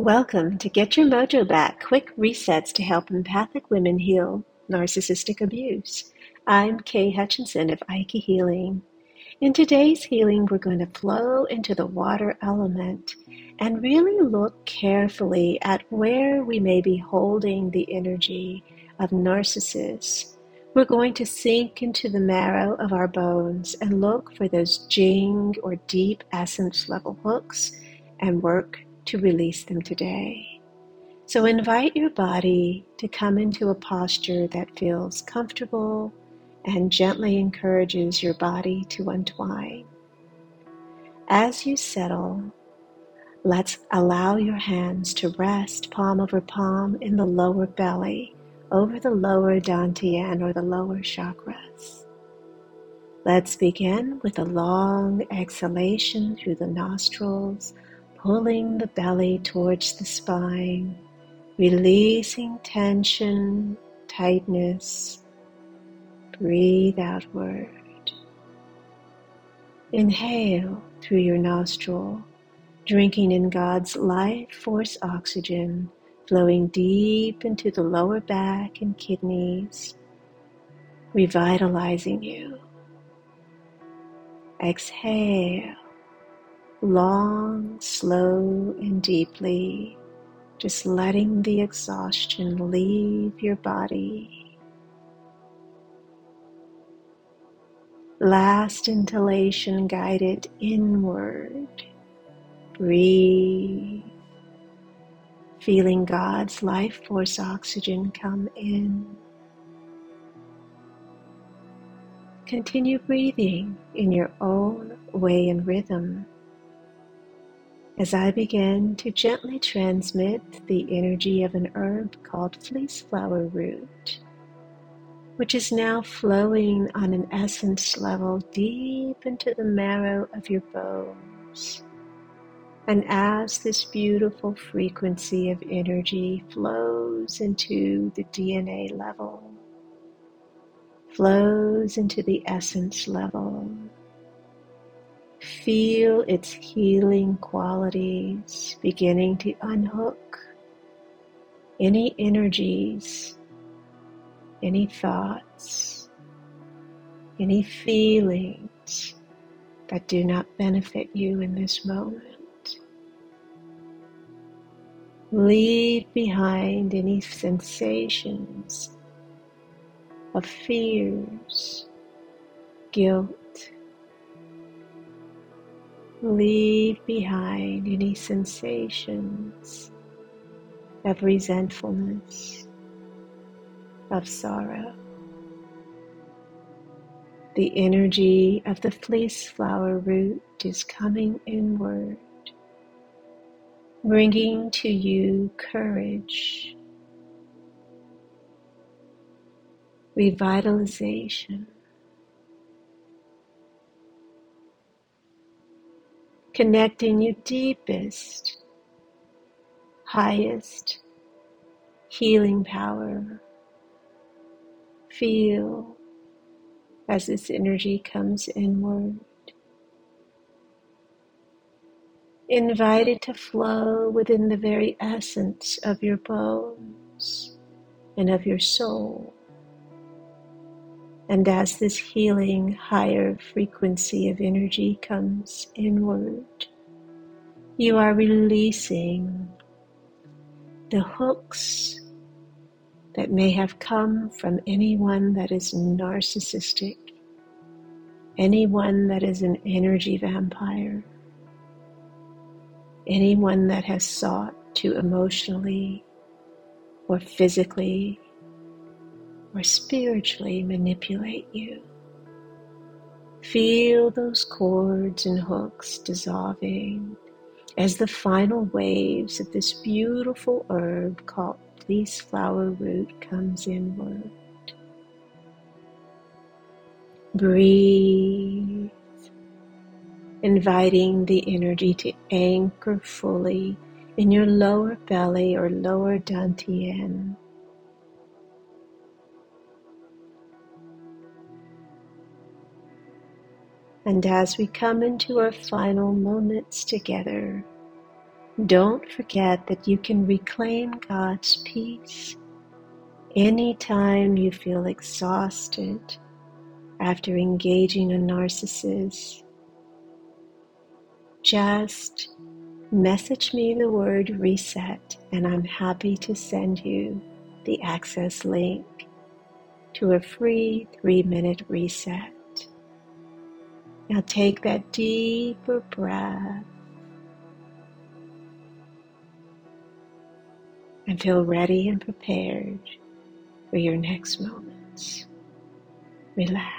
Welcome to Get Your Mojo Back Quick Resets to Help Empathic Women Heal Narcissistic Abuse. I'm Kay Hutchinson of Aiki Healing. In today's healing, we're going to flow into the water element and really look carefully at where we may be holding the energy of narcissists. We're going to sink into the marrow of our bones and look for those jing or deep essence level hooks and work to release them today. So invite your body to come into a posture that feels comfortable and gently encourages your body to untwine. As you settle, let's allow your hands to rest palm over palm in the lower belly over the lower dantian or the lower chakras. Let's begin with a long exhalation through the nostrils pulling the belly towards the spine, releasing tension, tightness. Breathe outward. Inhale through your nostril, drinking in God's life force oxygen, flowing deep into the lower back and kidneys, revitalizing you. Exhale long, slow, and deeply, just letting the exhaustion leave your body. Last inhalation guided inward. Breathe. Feeling God's life force oxygen come in. Continue breathing in your own way and rhythm as I begin to gently transmit the energy of an herb called fleece flower root, which is now flowing on an essence level deep into the marrow of your bones. And as this beautiful frequency of energy flows into the DNA level, flows into the essence level, Feel its healing qualities beginning to unhook any energies, any thoughts, any feelings that do not benefit you in this moment. Leave behind any sensations of fears, guilt, Leave behind any sensations of resentfulness, of sorrow. The energy of the fleece flower root is coming inward, bringing to you courage, revitalization. Connecting your deepest, highest healing power. Feel as this energy comes inward. Invite it to flow within the very essence of your bones and of your soul. And as this healing higher frequency of energy comes inward, you are releasing the hooks that may have come from anyone that is narcissistic, anyone that is an energy vampire, anyone that has sought to emotionally or physically or spiritually manipulate you. Feel those cords and hooks dissolving as the final waves of this beautiful herb called fleece flower root comes inward. Breathe, inviting the energy to anchor fully in your lower belly or lower dantian And as we come into our final moments together, Don't forget that you can reclaim God's peace anytime you feel exhausted after engaging a narcissist. Just message me the word reset, and I'm happy to send you the access link to a free three minute reset. Now take that deeper breath and feel ready and prepared for your next moments. Relax.